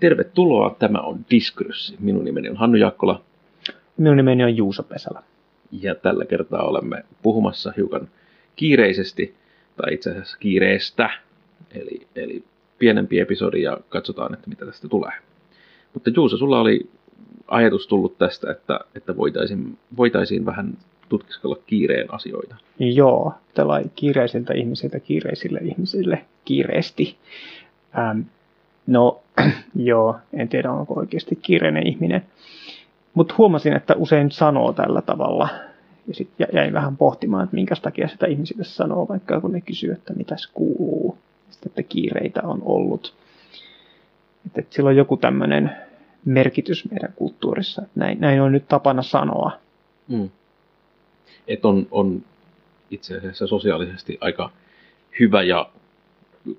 Tervetuloa, tämä on Diskurssi. Minun nimeni on Hannu Jaakkola. Minun nimeni on Juuso Pesälä. Ja tällä kertaa olemme puhumassa hiukan kiireisesti, tai itse asiassa kiireestä. Eli, eli pienempi episodi ja katsotaan, että mitä tästä tulee. Mutta Juuso, sulla oli ajatus tullut tästä, että, että voitaisiin, voitaisiin vähän tutkiskella kiireen asioita. Joo, tällainen kiireisiltä ihmisiltä kiireisille ihmisille kiireesti. Ähm, no, joo, en tiedä onko oikeasti kiireinen ihminen. Mutta huomasin, että usein sanoo tällä tavalla. Ja sitten jäin vähän pohtimaan, että minkä takia sitä ihmisille sanoo, vaikka kun ne kysyy, että mitäs kuuluu. Sitten, että kiireitä on ollut. Että, että sillä on joku tämmöinen merkitys meidän kulttuurissa. Näin, näin on nyt tapana sanoa. Mm. Että on, on itse asiassa sosiaalisesti aika hyvä ja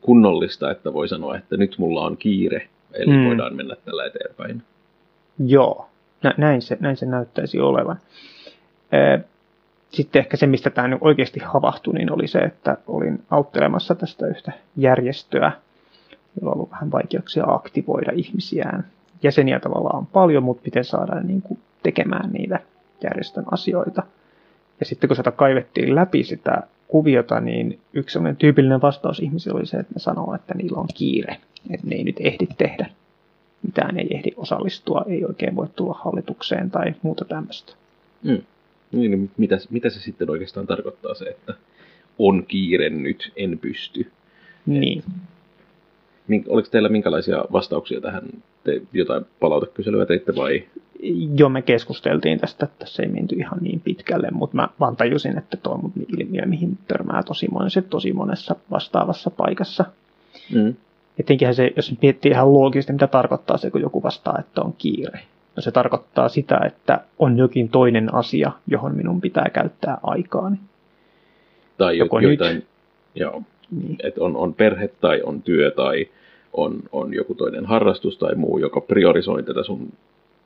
kunnollista, että voi sanoa, että nyt mulla on kiire, eli mm. voidaan mennä tällä eteenpäin. Joo, Nä, näin, se, näin se näyttäisi olevan. Sitten ehkä se, mistä tämä oikeasti havahtui, niin oli se, että olin auttelemassa tästä yhtä järjestöä, jolla on ollut vähän vaikeuksia aktivoida ihmisiään. Jäseniä tavallaan on paljon, mutta miten saadaan niin kuin tekemään niitä järjestön asioita. Ja sitten kun sitä kaivettiin läpi sitä kuviota, niin yksi sellainen tyypillinen vastaus ihmisille oli se, että ne sanoo, että niillä on kiire, että ne ei nyt ehdi tehdä mitään, ei ehdi osallistua, ei oikein voi tulla hallitukseen tai muuta tämmöistä. Mm. Niin, mitä, mitä se sitten oikeastaan tarkoittaa se, että on kiire nyt, en pysty? Niin. Et, oliko teillä minkälaisia vastauksia tähän? Te jotain palautekyselyä teitte vai? Joo, me keskusteltiin tästä, että tässä ei menty ihan niin pitkälle, mutta mä vaan tajusin, että tuo on ilmiö, mihin törmää tosi monessa, tosi monessa vastaavassa paikassa. Mm. Etenkinhän se, jos miettii ihan loogisesti, mitä tarkoittaa se, kun joku vastaa, että on kiire. No se tarkoittaa sitä, että on jokin toinen asia, johon minun pitää käyttää aikaani. Tai Joko jotain, nyt. joo, niin. että on, on perhe tai on työ tai on, on joku toinen harrastus tai muu, joka priorisoi tätä sun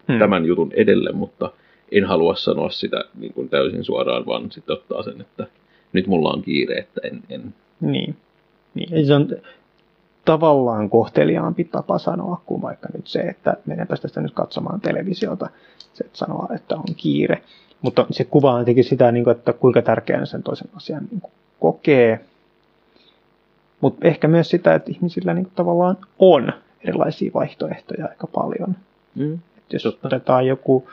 hmm. tämän jutun edelle, mutta en halua sanoa sitä niin kuin täysin suoraan, vaan sitten ottaa sen, että nyt mulla on kiire, että en... en... Niin. niin. Se on tavallaan kohteliaampi tapa sanoa kuin vaikka nyt se, että menenpä tästä nyt katsomaan televisiota, se, että sanoa, että on kiire. Mutta se kuvaa jotenkin sitä, niin että kuinka tärkeänä sen toisen asian niin kokee. Mutta ehkä myös sitä, että ihmisillä niin tavallaan on erilaisia vaihtoehtoja aika paljon. Mm. Jos otetaan joku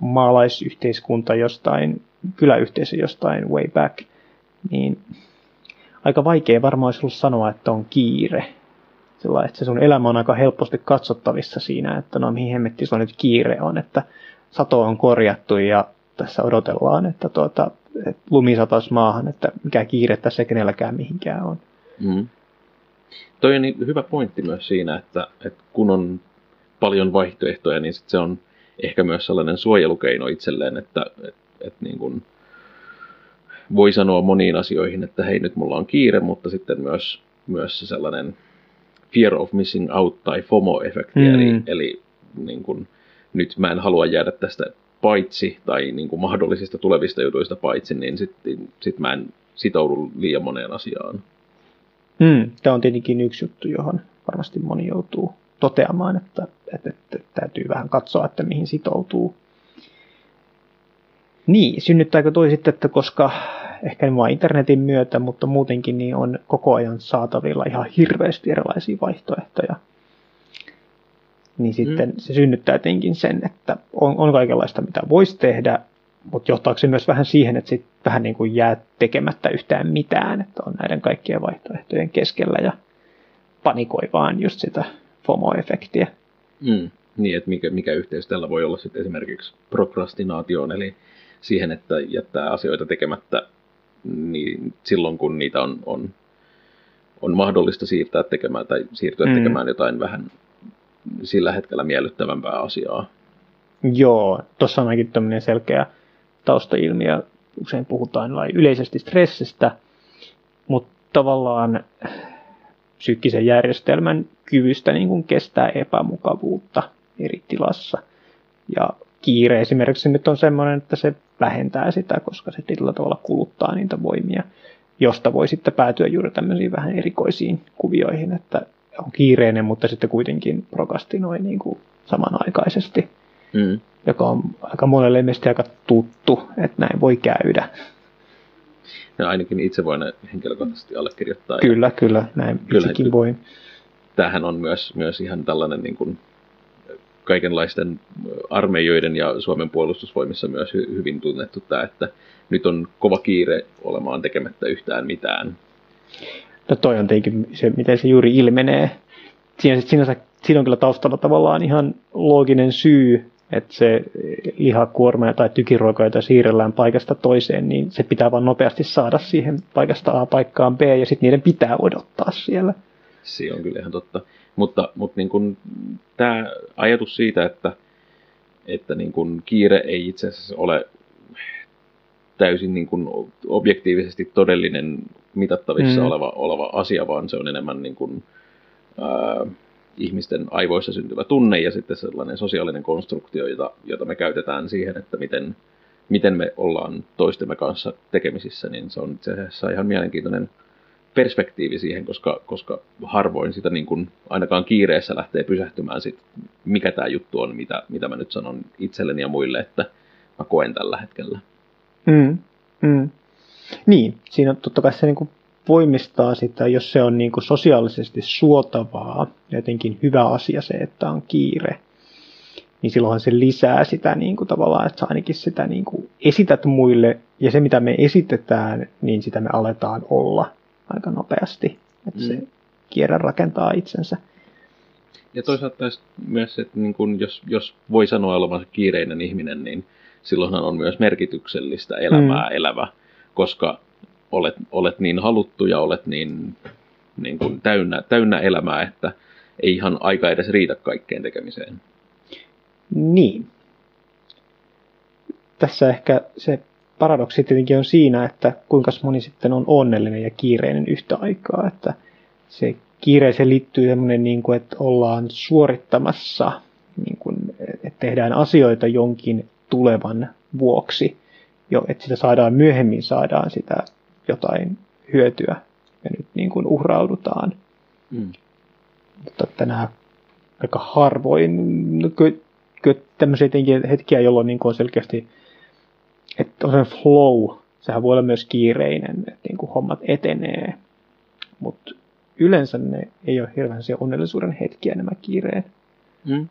maalaisyhteiskunta jostain, kyläyhteisö jostain way back, niin aika vaikea varmaan olisi ollut sanoa, että on kiire. Sillä että se sun elämä on aika helposti katsottavissa siinä, että no mihin hemmetti sulla nyt kiire on, että sato on korjattu ja tässä odotellaan, että, tuota, että lumi sataisi maahan, että mikä kiire tässä kenelläkään mihinkään on. Mm. Toi on niin hyvä pointti myös siinä, että, että kun on paljon vaihtoehtoja, niin sit se on ehkä myös sellainen suojelukeino itselleen, että, että, että niin kuin voi sanoa moniin asioihin, että hei nyt mulla on kiire, mutta sitten myös, myös se sellainen fear of missing out tai FOMO-efekti, mm. eli, eli niin kuin, nyt mä en halua jäädä tästä paitsi tai niin kuin mahdollisista tulevista jutuista paitsi, niin sitten sit mä en sitoudu liian moneen asiaan. Mm, Tämä on tietenkin yksi juttu, johon varmasti moni joutuu toteamaan, että, että, että täytyy vähän katsoa, että mihin sitoutuu. Niin, synnyttääkö toi sitten, että koska ehkä vain internetin myötä, mutta muutenkin niin on koko ajan saatavilla ihan hirveästi erilaisia vaihtoehtoja, niin sitten mm. se synnyttää jotenkin sen, että on, on kaikenlaista, mitä voisi tehdä, mutta johtaako se myös vähän siihen, että sitten vähän niin kuin jää tekemättä yhtään mitään, että on näiden kaikkien vaihtoehtojen keskellä ja panikoi vaan just sitä FOMO-efektiä. Mm. Niin, että mikä, mikä yhteys tällä voi olla sitten esimerkiksi prokrastinaatioon, eli siihen, että jättää asioita tekemättä niin silloin, kun niitä on, on, on mahdollista siirtää tekemään tai siirtyä mm. tekemään jotain vähän sillä hetkellä miellyttävämpää asiaa. Joo, tuossa on ainakin tämmöinen selkeä taustailmiö. Usein puhutaan yleisesti stressistä, mutta tavallaan psyykkisen järjestelmän kyvystä niin kuin kestää epämukavuutta eri tilassa. Ja kiire esimerkiksi nyt on sellainen, että se vähentää sitä, koska se tietyllä tavalla kuluttaa niitä voimia, josta voi sitten päätyä juuri tämmöisiin vähän erikoisiin kuvioihin, että on kiireinen, mutta sitten kuitenkin prokastinoi niin kuin samanaikaisesti, Mm. joka on aika monelle meistä aika tuttu, että näin voi käydä. Ja ainakin itse voin henkilökohtaisesti allekirjoittaa. Ja Kyllä, kyllä, näin Kyllä, itsekin kyllä. voin. tämähän on myös, myös ihan tällainen niin kuin kaikenlaisten armeijoiden ja Suomen puolustusvoimissa myös hy, hyvin tunnettu tämä, että nyt on kova kiire olemaan tekemättä yhtään mitään. No toi on tietenkin se, miten se juuri ilmenee. Siinä, sinänsä, siinä on kyllä taustalla tavallaan ihan looginen syy, että se lihakuorma tai tykiruoka, jota siirrellään paikasta toiseen, niin se pitää vaan nopeasti saada siihen paikasta A paikkaan B, ja sitten niiden pitää odottaa siellä. Se on kyllä ihan totta. Mutta, mutta niin kuin, tämä ajatus siitä, että, että niin kuin kiire ei itse asiassa ole täysin niin kuin objektiivisesti todellinen mitattavissa Mm. oleva, oleva asia, vaan se on enemmän niin kuin, ää, ihmisten aivoissa syntyvä tunne ja sitten sellainen sosiaalinen konstruktio, jota, jota me käytetään siihen, että miten, miten me ollaan toistemme kanssa tekemisissä, niin se on itse asiassa ihan mielenkiintoinen perspektiivi siihen, koska, koska harvoin sitä niin kuin ainakaan kiireessä lähtee pysähtymään sit, mikä tämä juttu on, mitä, mitä mä nyt sanon itselleni ja muille, että mä koen tällä hetkellä. Mm. Mm. Niin, siinä on totta kai se niin kuin voimistaa sitä, jos se on niin kuin sosiaalisesti suotavaa, jotenkin hyvä asia se, että on kiire, niin silloinhan se lisää sitä niin kuin tavallaan, että sä ainakin sitä niin kuin esität muille, ja se mitä me esitetään, niin sitä me aletaan olla aika nopeasti, että mm. se kierre rakentaa itsensä. Ja toisaalta myös, että niin kun jos, jos voi sanoa olevansa kiireinen ihminen, niin silloinhan on myös merkityksellistä elämää mm. elävä, koska olet, olet niin haluttu ja olet niin, niin kuin täynnä, täynnä elämää, että ei ihan aika edes riitä kaikkeen tekemiseen. Niin. Tässä ehkä se paradoksi tietenkin on siinä, että kuinka moni sitten on onnellinen ja kiireinen yhtä aikaa. Että se kiireeseen liittyy semmoinen, niin kuin, että ollaan suorittamassa, niin kuin, että tehdään asioita jonkin tulevan vuoksi, jo, että sitä saadaan myöhemmin saadaan sitä jotain hyötyä ja nyt niin kuin uhraudutaan. Mm. Mutta että nämä aika harvoin, no, kyllä, kyllä tämmöisiä hetkiä, jolloin niin kuin on selkeästi, että on se flow, sehän voi olla myös kiireinen, että niin kuin hommat etenee, mutta yleensä ne ei ole hirveän se onnellisuuden hetkiä nämä kiireet. Mm.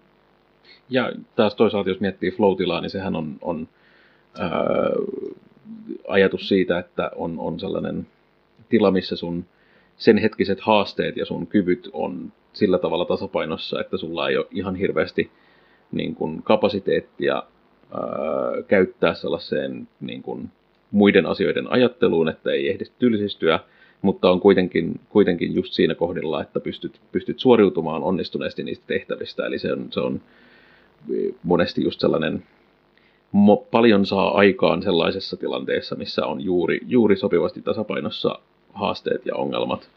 Ja taas toisaalta, jos miettii flow-tilaa, niin sehän on, on ää, ajatus siitä, että on, on sellainen tila, missä sun sen hetkiset haasteet ja sun kyvyt on sillä tavalla tasapainossa, että sulla ei ole ihan hirveästi niin kuin kapasiteettia ää, käyttää sellaiseen niin kuin muiden asioiden ajatteluun, että ei ehdi tylsistyä, mutta on kuitenkin, kuitenkin just siinä kohdilla, että pystyt, pystyt suoriutumaan onnistuneesti niistä tehtävistä. Eli se on, se on monesti just sellainen, mo, paljon saa aikaan sellaisessa tilanteessa, missä on juuri, juuri sopivasti tasapainossa haasteet ja ongelmat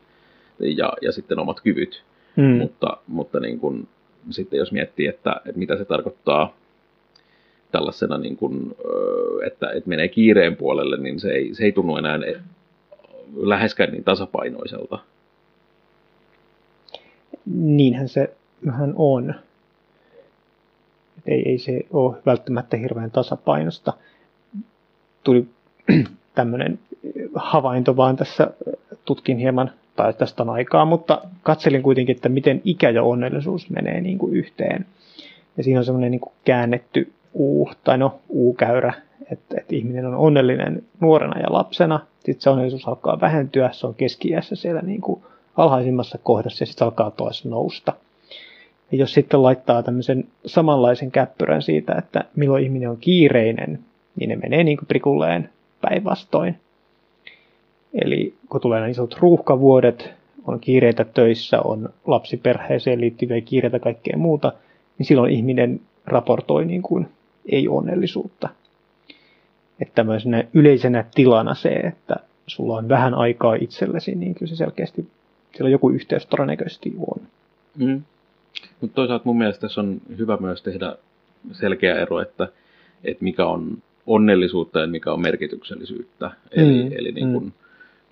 ja, ja sitten omat kyvyt. Mm. Mutta, mutta niin kuin, sitten jos miettii, että, että mitä se tarkoittaa tällaisena, niin kuin, ö, että, että menee kiireen puolelle, niin se ei, se ei tunnu enää e- läheskään niin tasapainoiselta. Niinhän se vähän on. Ei, ei se ole välttämättä hirveän tasapainosta. Tuli tämmöinen havainto vaan tässä, tutkin hieman, tai tästä on aikaa, mutta katselin kuitenkin, että miten ikä ja onnellisuus menee niin kuin yhteen. Ja siinä on semmoinen niin käännetty U, tai no U-käyrä, että, että ihminen on onnellinen nuorena ja lapsena, sitten se onnellisuus alkaa vähentyä, se on keski siellä niin kuin alhaisimmassa kohdassa ja sitten alkaa taas nousta. Ja jos sitten laittaa tämmöisen samanlaisen käppyrän siitä, että milloin ihminen on kiireinen, niin ne menee niin kuin prikulleen päinvastoin. Eli kun tulee niin sanotut ruuhkavuodet, on kiireitä töissä, on lapsiperheeseen liittyviä kiireitä kaikkea muuta, niin silloin ihminen raportoi niin kuin ei-onnellisuutta. Että tämmöisenä yleisenä tilana se, että sulla on vähän aikaa itsellesi, niin kyllä se selkeästi, sillä joku yhteys todennäköisesti on. Mm. Mutta toisaalta mun mielestä tässä on hyvä myös tehdä selkeä ero, että, että mikä on onnellisuutta ja mikä on merkityksellisyyttä. Eli, Mm, eli niin kun,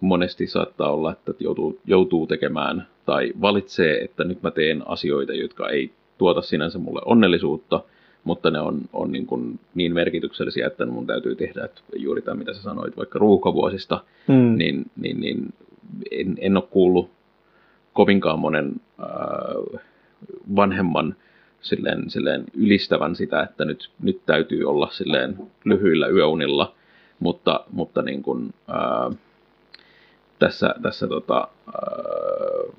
monesti saattaa olla, että joutuu, joutuu tekemään tai valitsee, että nyt mä teen asioita, jotka ei tuota sinänsä mulle onnellisuutta, mutta ne on, on niin, kuin niin merkityksellisiä, että mun täytyy tehdä, että juuri tämä, mitä sä sanoit, vaikka ruuhkavuosista, mm. niin, niin, niin en, en ole kuullut kovinkaan monen äh, vanhemman silleen, silleen ylistävän sitä, että nyt, nyt täytyy olla silleen lyhyillä yöunilla, mutta, mutta niin kuin, ää, tässä, tässä tota, ää,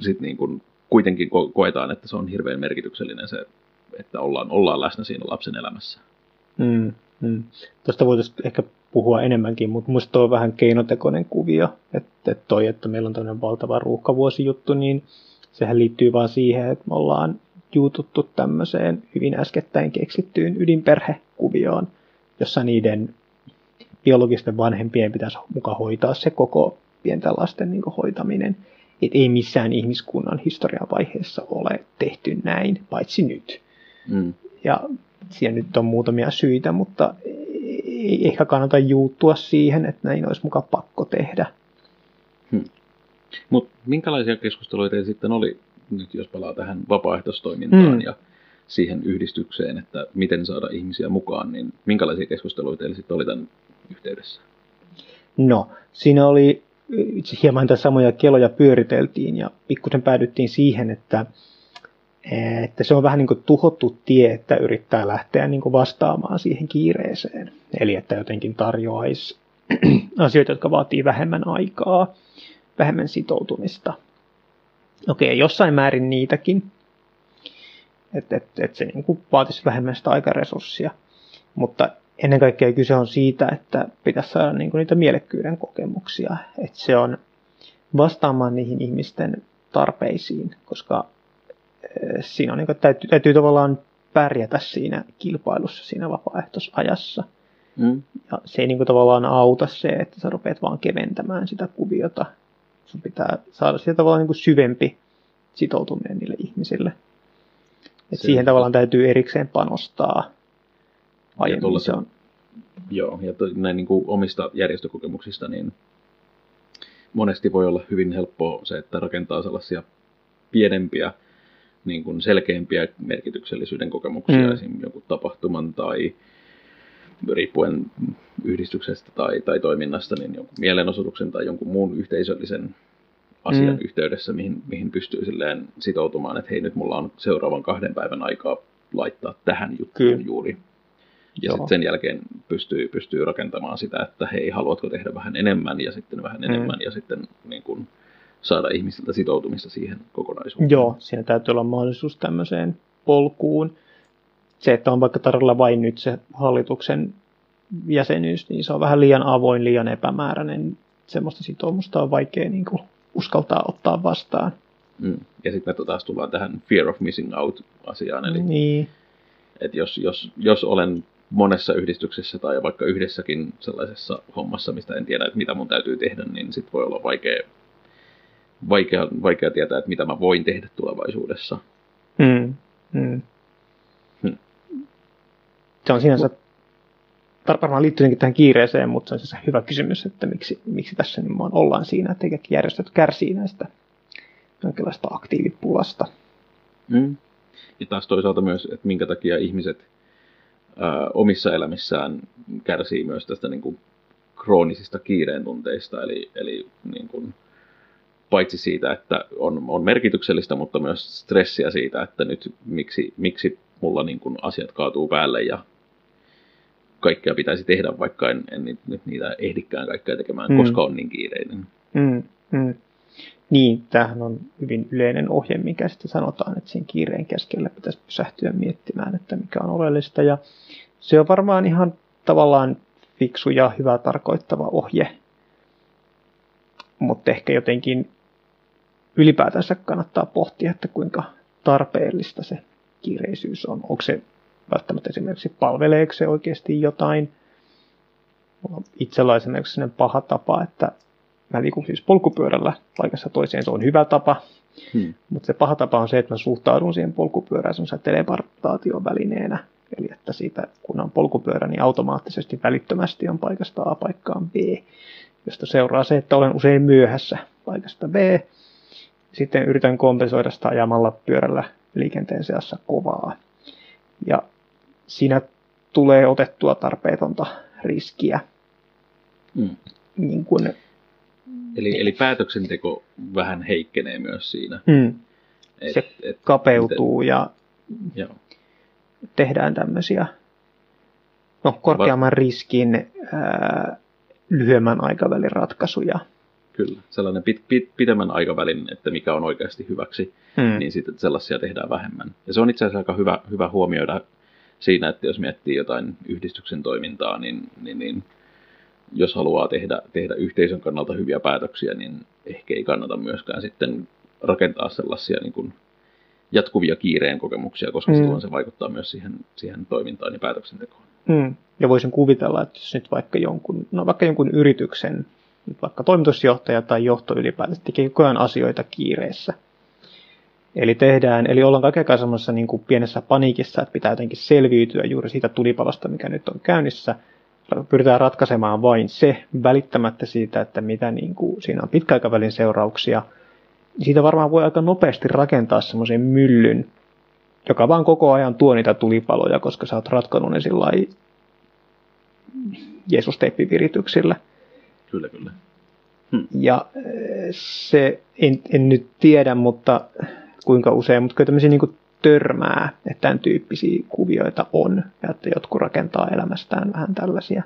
sit niin kuin kuitenkin ko- koetaan, että se on hirveän merkityksellinen se, että ollaan, ollaan läsnä siinä lapsen elämässä. Mm, mm. Tuosta voitaisiin ehkä puhua enemmänkin, mutta minusta on vähän keinotekoinen kuvio, että, että toi, että meillä on tämmöinen valtava ruuhkavuosijuttu, niin sehän liittyy vaan siihen, että me ollaan juututtu tämmöiseen hyvin äskettäin keksittyyn ydinperhekuvioon, jossa niiden biologisten vanhempien pitäisi mukaan hoitaa se koko pienten lasten niin hoitaminen. Et ei missään ihmiskunnan historian vaiheessa ole tehty näin, paitsi nyt. Mm. Ja siellä nyt on muutamia syitä, mutta ei ehkä kannata juuttua siihen, että näin olisi mukaan pakko tehdä. Hmm. Mutta minkälaisia keskusteluja teillä sitten oli, nyt jos palaa tähän vapaaehtoistoimintaan hmm. ja siihen yhdistykseen, että miten saada ihmisiä mukaan, niin minkälaisia keskusteluja teillä sitten oli tämän yhteydessä? No, siinä oli itse hieman niitä samoja keloja pyöriteltiin ja pikkusen päädyttiin siihen, että, että se on vähän niin kuin tuhottu tie, että yrittää lähteä niin kuin vastaamaan siihen kiireeseen. Eli että jotenkin tarjoaisi asioita, jotka vaatii vähemmän aikaa vähemmän sitoutumista. Okei, jossain määrin niitäkin, että et, et se niin kuin vaatisi vähemmän sitä aikaresurssia, mutta ennen kaikkea kyse on siitä, että pitäisi saada niin kuin niitä mielekkyyden kokemuksia, että se on vastaamaan niihin ihmisten tarpeisiin, koska siinä on, niin kuin, täytyy, täytyy tavallaan pärjätä siinä kilpailussa siinä vapaaehtoisajassa. Mm. Ja se ei niin kuin, tavallaan auta se, että sä rupeat vaan keventämään sitä kuviota sun pitää saada sieltä tavallaan niin kuin syvempi sitoutuminen niille ihmisille. Et se, siihen tavallaan täytyy erikseen panostaa. Aiemmin se on. Joo, ja to, näin niin kuin omista järjestökokemuksista, niin monesti voi olla hyvin helppoa se, että rakentaa sellaisia pienempiä, niin kuin selkeämpiä merkityksellisyyden kokemuksia, mm. esimerkiksi jonkun tapahtuman tai riippuen yhdistyksestä tai, tai toiminnasta, niin jonkun mielenosoituksen tai jonkun muun yhteisöllisen asian mm. yhteydessä, mihin, mihin pystyy silleen sitoutumaan, että hei nyt mulla on seuraavan kahden päivän aikaa laittaa tähän juttuun Kyllä. juuri. Ja sitten sen jälkeen pystyy, pystyy rakentamaan sitä, että hei, haluatko tehdä vähän enemmän ja sitten vähän mm. enemmän ja sitten niin kun, saada ihmisiltä sitoutumista siihen kokonaisuuteen. Joo, siinä täytyy olla mahdollisuus tämmöiseen polkuun se, että on vaikka tarjolla vain nyt se hallituksen jäsenyys, niin se on vähän liian avoin, liian epämääräinen. Semmoista sitoumusta on vaikea niin kuin, uskaltaa ottaa vastaan. Mm. Ja sitten me taas tullaan tähän fear of missing out-asiaan. Eli niin. että jos, jos, jos olen monessa yhdistyksessä tai vaikka yhdessäkin sellaisessa hommassa, mistä en tiedä, että mitä mun täytyy tehdä, niin sitten voi olla vaikea, vaikea, vaikea tietää, että mitä mä voin tehdä tulevaisuudessa. Mm. Mm se on sinänsä varmaan liittyy tähän kiireeseen, mutta se on se hyvä kysymys, että miksi, miksi tässä nimenomaan ollaan siinä, että kaikki järjestöt kärsii näistä jonkinlaista aktiivipulasta. Mm. Ja taas toisaalta myös, että minkä takia ihmiset ää, omissa elämissään kärsii myös tästä niin kuin, kroonisista kiireen tunteista, eli, eli niin kuin, paitsi siitä, että on, on merkityksellistä, mutta myös stressiä siitä, että nyt miksi, miksi mulla niin kuin asiat kaatuu päälle ja kaikkea pitäisi tehdä, vaikka en, en nyt niitä ehdikään kaikkea tekemään, mm. koska on niin kiireinen. Mm, mm. Niin, tämähän on hyvin yleinen ohje, mikä sitten sanotaan, että siinä kiireen keskellä pitäisi pysähtyä miettimään, että mikä on oleellista. Ja se on varmaan ihan tavallaan fiksu ja hyvä tarkoittava ohje, mutta ehkä jotenkin ylipäätänsä kannattaa pohtia, että kuinka tarpeellista se kiireisyys on. Onko se välttämättä esimerkiksi, palveleeko se oikeasti jotain. Itsellä on esimerkiksi sellainen paha tapa, että mä liikun siis polkupyörällä paikassa toiseen, se on hyvä tapa. Hmm. Mutta se paha tapa on se, että mä suhtaudun siihen polkupyörään semmoisen teleportaation välineenä. Eli että siitä, kun on polkupyörä, niin automaattisesti välittömästi on paikasta A paikkaan B, josta seuraa se, että olen usein myöhässä paikasta B. Sitten yritän kompensoida sitä ajamalla pyörällä liikenteen seassa kovaa. Ja siinä tulee otettua tarpeetonta riskiä. Mm. Niin kuin, Eli, eli päätöksenteko vähän heikkenee myös siinä. mm, Et, Se et, kapeutuu ja joo. tehdään tämmöisiä no, korkeamman riskin ää, lyhyemmän aikavälin ratkaisuja. Kyllä, sellainen pit, pit, pitemmän aikavälin, että mikä on oikeasti hyväksi, Mm. niin sitten sellaisia tehdään vähemmän. Ja se on itse asiassa aika hyvä, hyvä huomioida siinä, että jos miettii jotain yhdistyksen toimintaa, niin, niin, niin jos haluaa tehdä, tehdä yhteisön kannalta hyviä päätöksiä, niin ehkä ei kannata myöskään sitten rakentaa sellaisia niin kuin jatkuvia kiireen kokemuksia, koska Mm. mm. silloin se vaikuttaa myös siihen, siihen toimintaan ja päätöksentekoon. Mm. Ja voisin kuvitella, että jos nyt vaikka jonkun, no vaikka jonkun yrityksen, vaikka toimitusjohtaja tai johto ylipäätään tekee koko ajan asioita kiireessä. Eli tehdään, eli ollaan kaiken aikaa semmoisessa niin kuin pienessä paniikissa, että pitää jotenkin selviytyä juuri siitä tulipalosta, mikä nyt on käynnissä. Pyritään ratkaisemaan vain se, välittämättä siitä, että mitä niin kuin, siinä on pitkäaikavälin seurauksia. Siitä varmaan voi aika nopeasti rakentaa semmoisen myllyn, joka vaan koko ajan tuo niitä tulipaloja, koska sä oot ratkonut ne sillä Jeesus-teppivirityksillä. Kyllä, kyllä. Ja äh, se, en, en nyt tiedä, mutta kuinka usein, mutta kyllä tämmöisiä niin törmää, että tämän tyyppisiä kuvioita on, ja että jotkut rakentaa elämästään vähän tällaisia.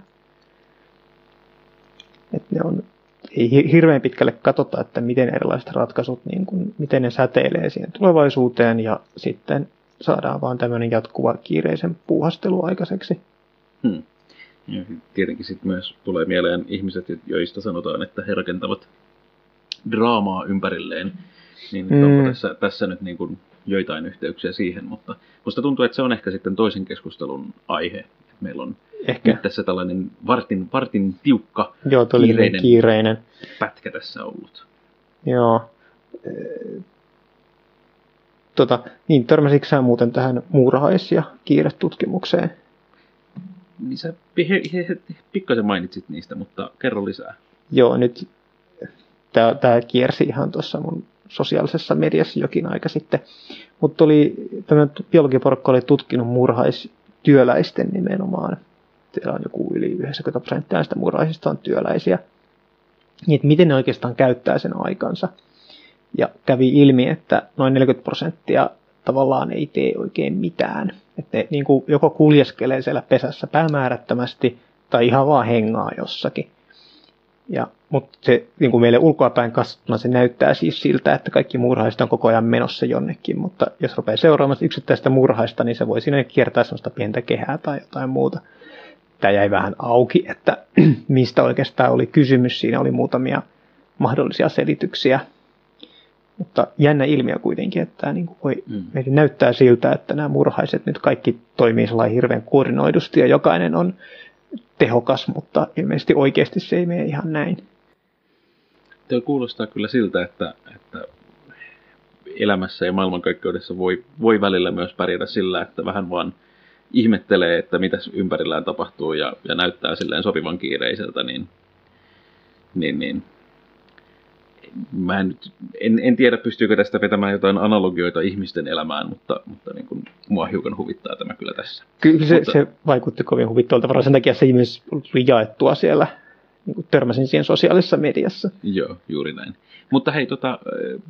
Että ne on, ei hi- hirveän pitkälle katsota, että miten erilaiset ratkaisut, niin kuin, miten ne säteilee siihen tulevaisuuteen, ja sitten saadaan vaan tämmöinen jatkuva kiireisen puuhastelu aikaiseksi. Hmm. Ja tietenkin sitten myös tulee mieleen ihmiset, joista sanotaan, että he rakentavat draamaa ympärilleen. Niin Mm. onko tässä, tässä nyt niin kuin joitain yhteyksiä siihen, mutta musta tuntuu, että se on ehkä sitten toisen keskustelun aihe. Meillä on Ehkä, nyt tässä tällainen vartin, vartin tiukka joo, kiireinen. kiireinen. pätkä tässä ollut. Joo. Tota, niin, törmäsitkö sä muuten tähän muurahais- ja kiiretutkimukseen? Niin sä pikkasen mainitsit niistä, mutta kerro lisää. Joo, nyt tämä kiersi ihan tuossa mun sosiaalisessa mediassa jokin aika sitten. Mutta oli tämmöinen biologiporukka oli tutkinut murhaistyöläisten nimenomaan. Siellä on joku yli 90 prosenttia näistä murhaisista on työläisiä. Niin, että miten ne oikeastaan käyttää sen aikansa. Ja kävi ilmi, että noin 40 prosenttia tavallaan ei tee oikein mitään. Että ne niin kuin joko kuljeskelee siellä pesässä päämäärättömästi tai ihan vaan hengaa jossakin. Ja, mutta se niin kuin meille ulkoapäin katsottuna se näyttää siis siltä, että kaikki murhaiset on koko ajan menossa jonnekin, mutta jos rupeaa seuraamaan yksittäistä murhaista, niin se voi siinä kiertää sellaista pientä kehää tai jotain muuta. Tämä jäi vähän auki, että mistä oikeastaan oli kysymys. Siinä oli muutamia mahdollisia selityksiä. Mutta jännä ilmiö kuitenkin, että tämä niin kuin voi, Mm. näyttää siltä, että nämä murhaiset nyt kaikki toimii sellainen hirveän koordinoidusti ja jokainen on tehokas, mutta ilmeisesti oikeasti se ei mene ihan näin. Tuo kuulostaa kyllä siltä, että, että elämässä ja maailmankaikkeudessa voi, voi välillä myös pärjätä sillä, että vähän vaan ihmettelee, että mitä ympärillään tapahtuu ja, ja näyttää silleen sopivan kiireiseltä, niin, niin, niin mä en, nyt, en, en tiedä, pystyykö tästä vetämään jotain analogioita ihmisten elämään, mutta, mutta niin kuin, mua hiukan huvittaa tämä kyllä tässä. Kyllä se, Mutta- se vaikutti kovin huvittavalta, varmaan sen takia se myös tuli jaettua siellä, niin kuin törmäsin siihen sosiaalisessa mediassa. Joo, juuri näin. Mutta hei, tota,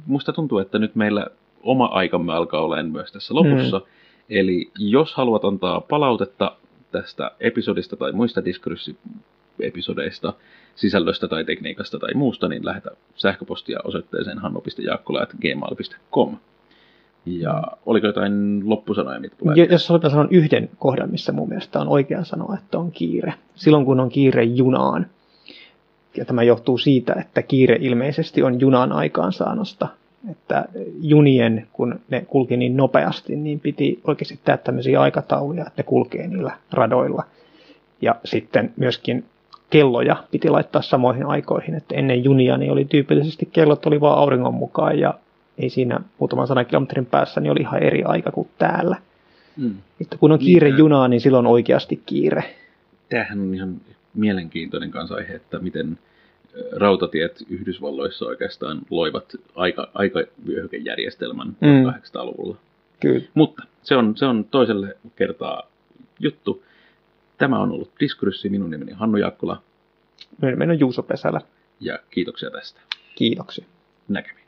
musta tuntuu, että nyt meillä oma aikamme alkaa olemaan myös tässä lopussa. Mm. Eli jos haluat antaa palautetta tästä episodista tai muista diskurssiepisodeista, sisällöstä tai tekniikasta tai muusta, niin lähetä sähköpostia osoitteeseen hannu.jaakkola.gmail.com. Ja oliko jotain loppusanoja, mitä tulee? Jo, jos halutaan sanoa yhden kohdan, missä mun mielestä on oikea sanoa, että on kiire. Silloin kun on kiire junaan, ja tämä johtuu siitä, että kiire ilmeisesti on junan aikaansaannosta, että junien, kun ne kulki niin nopeasti, niin piti oikeasti tehdä tämmöisiä aikatauluja, että ne kulkee niillä radoilla. Ja sitten myöskin kelloja piti laittaa samoihin aikoihin, että ennen junia niin oli tyypillisesti kellot oli vaan auringon mukaan ja ei siinä muutaman sadan kilometrin päässä niin oli ihan eri aika kuin täällä. Mm. Että kun on kiire Niin. junaan, niin silloin on oikeasti kiire. Tämähän on ihan mielenkiintoinen kanssa aihe, että miten rautatiet Yhdysvalloissa oikeastaan loivat aika, aikavyöhykejärjestelmän Mm. 1800-luvulla. Kyllä. Mutta se on, se on toiselle kertaa juttu. Tämä on ollut Diskurssi. Minun nimeni on Hannu Jaakkola Meillä on Juuso Pesälä. ja kiitoksia tästä. Kiitoksia. Näkemiin.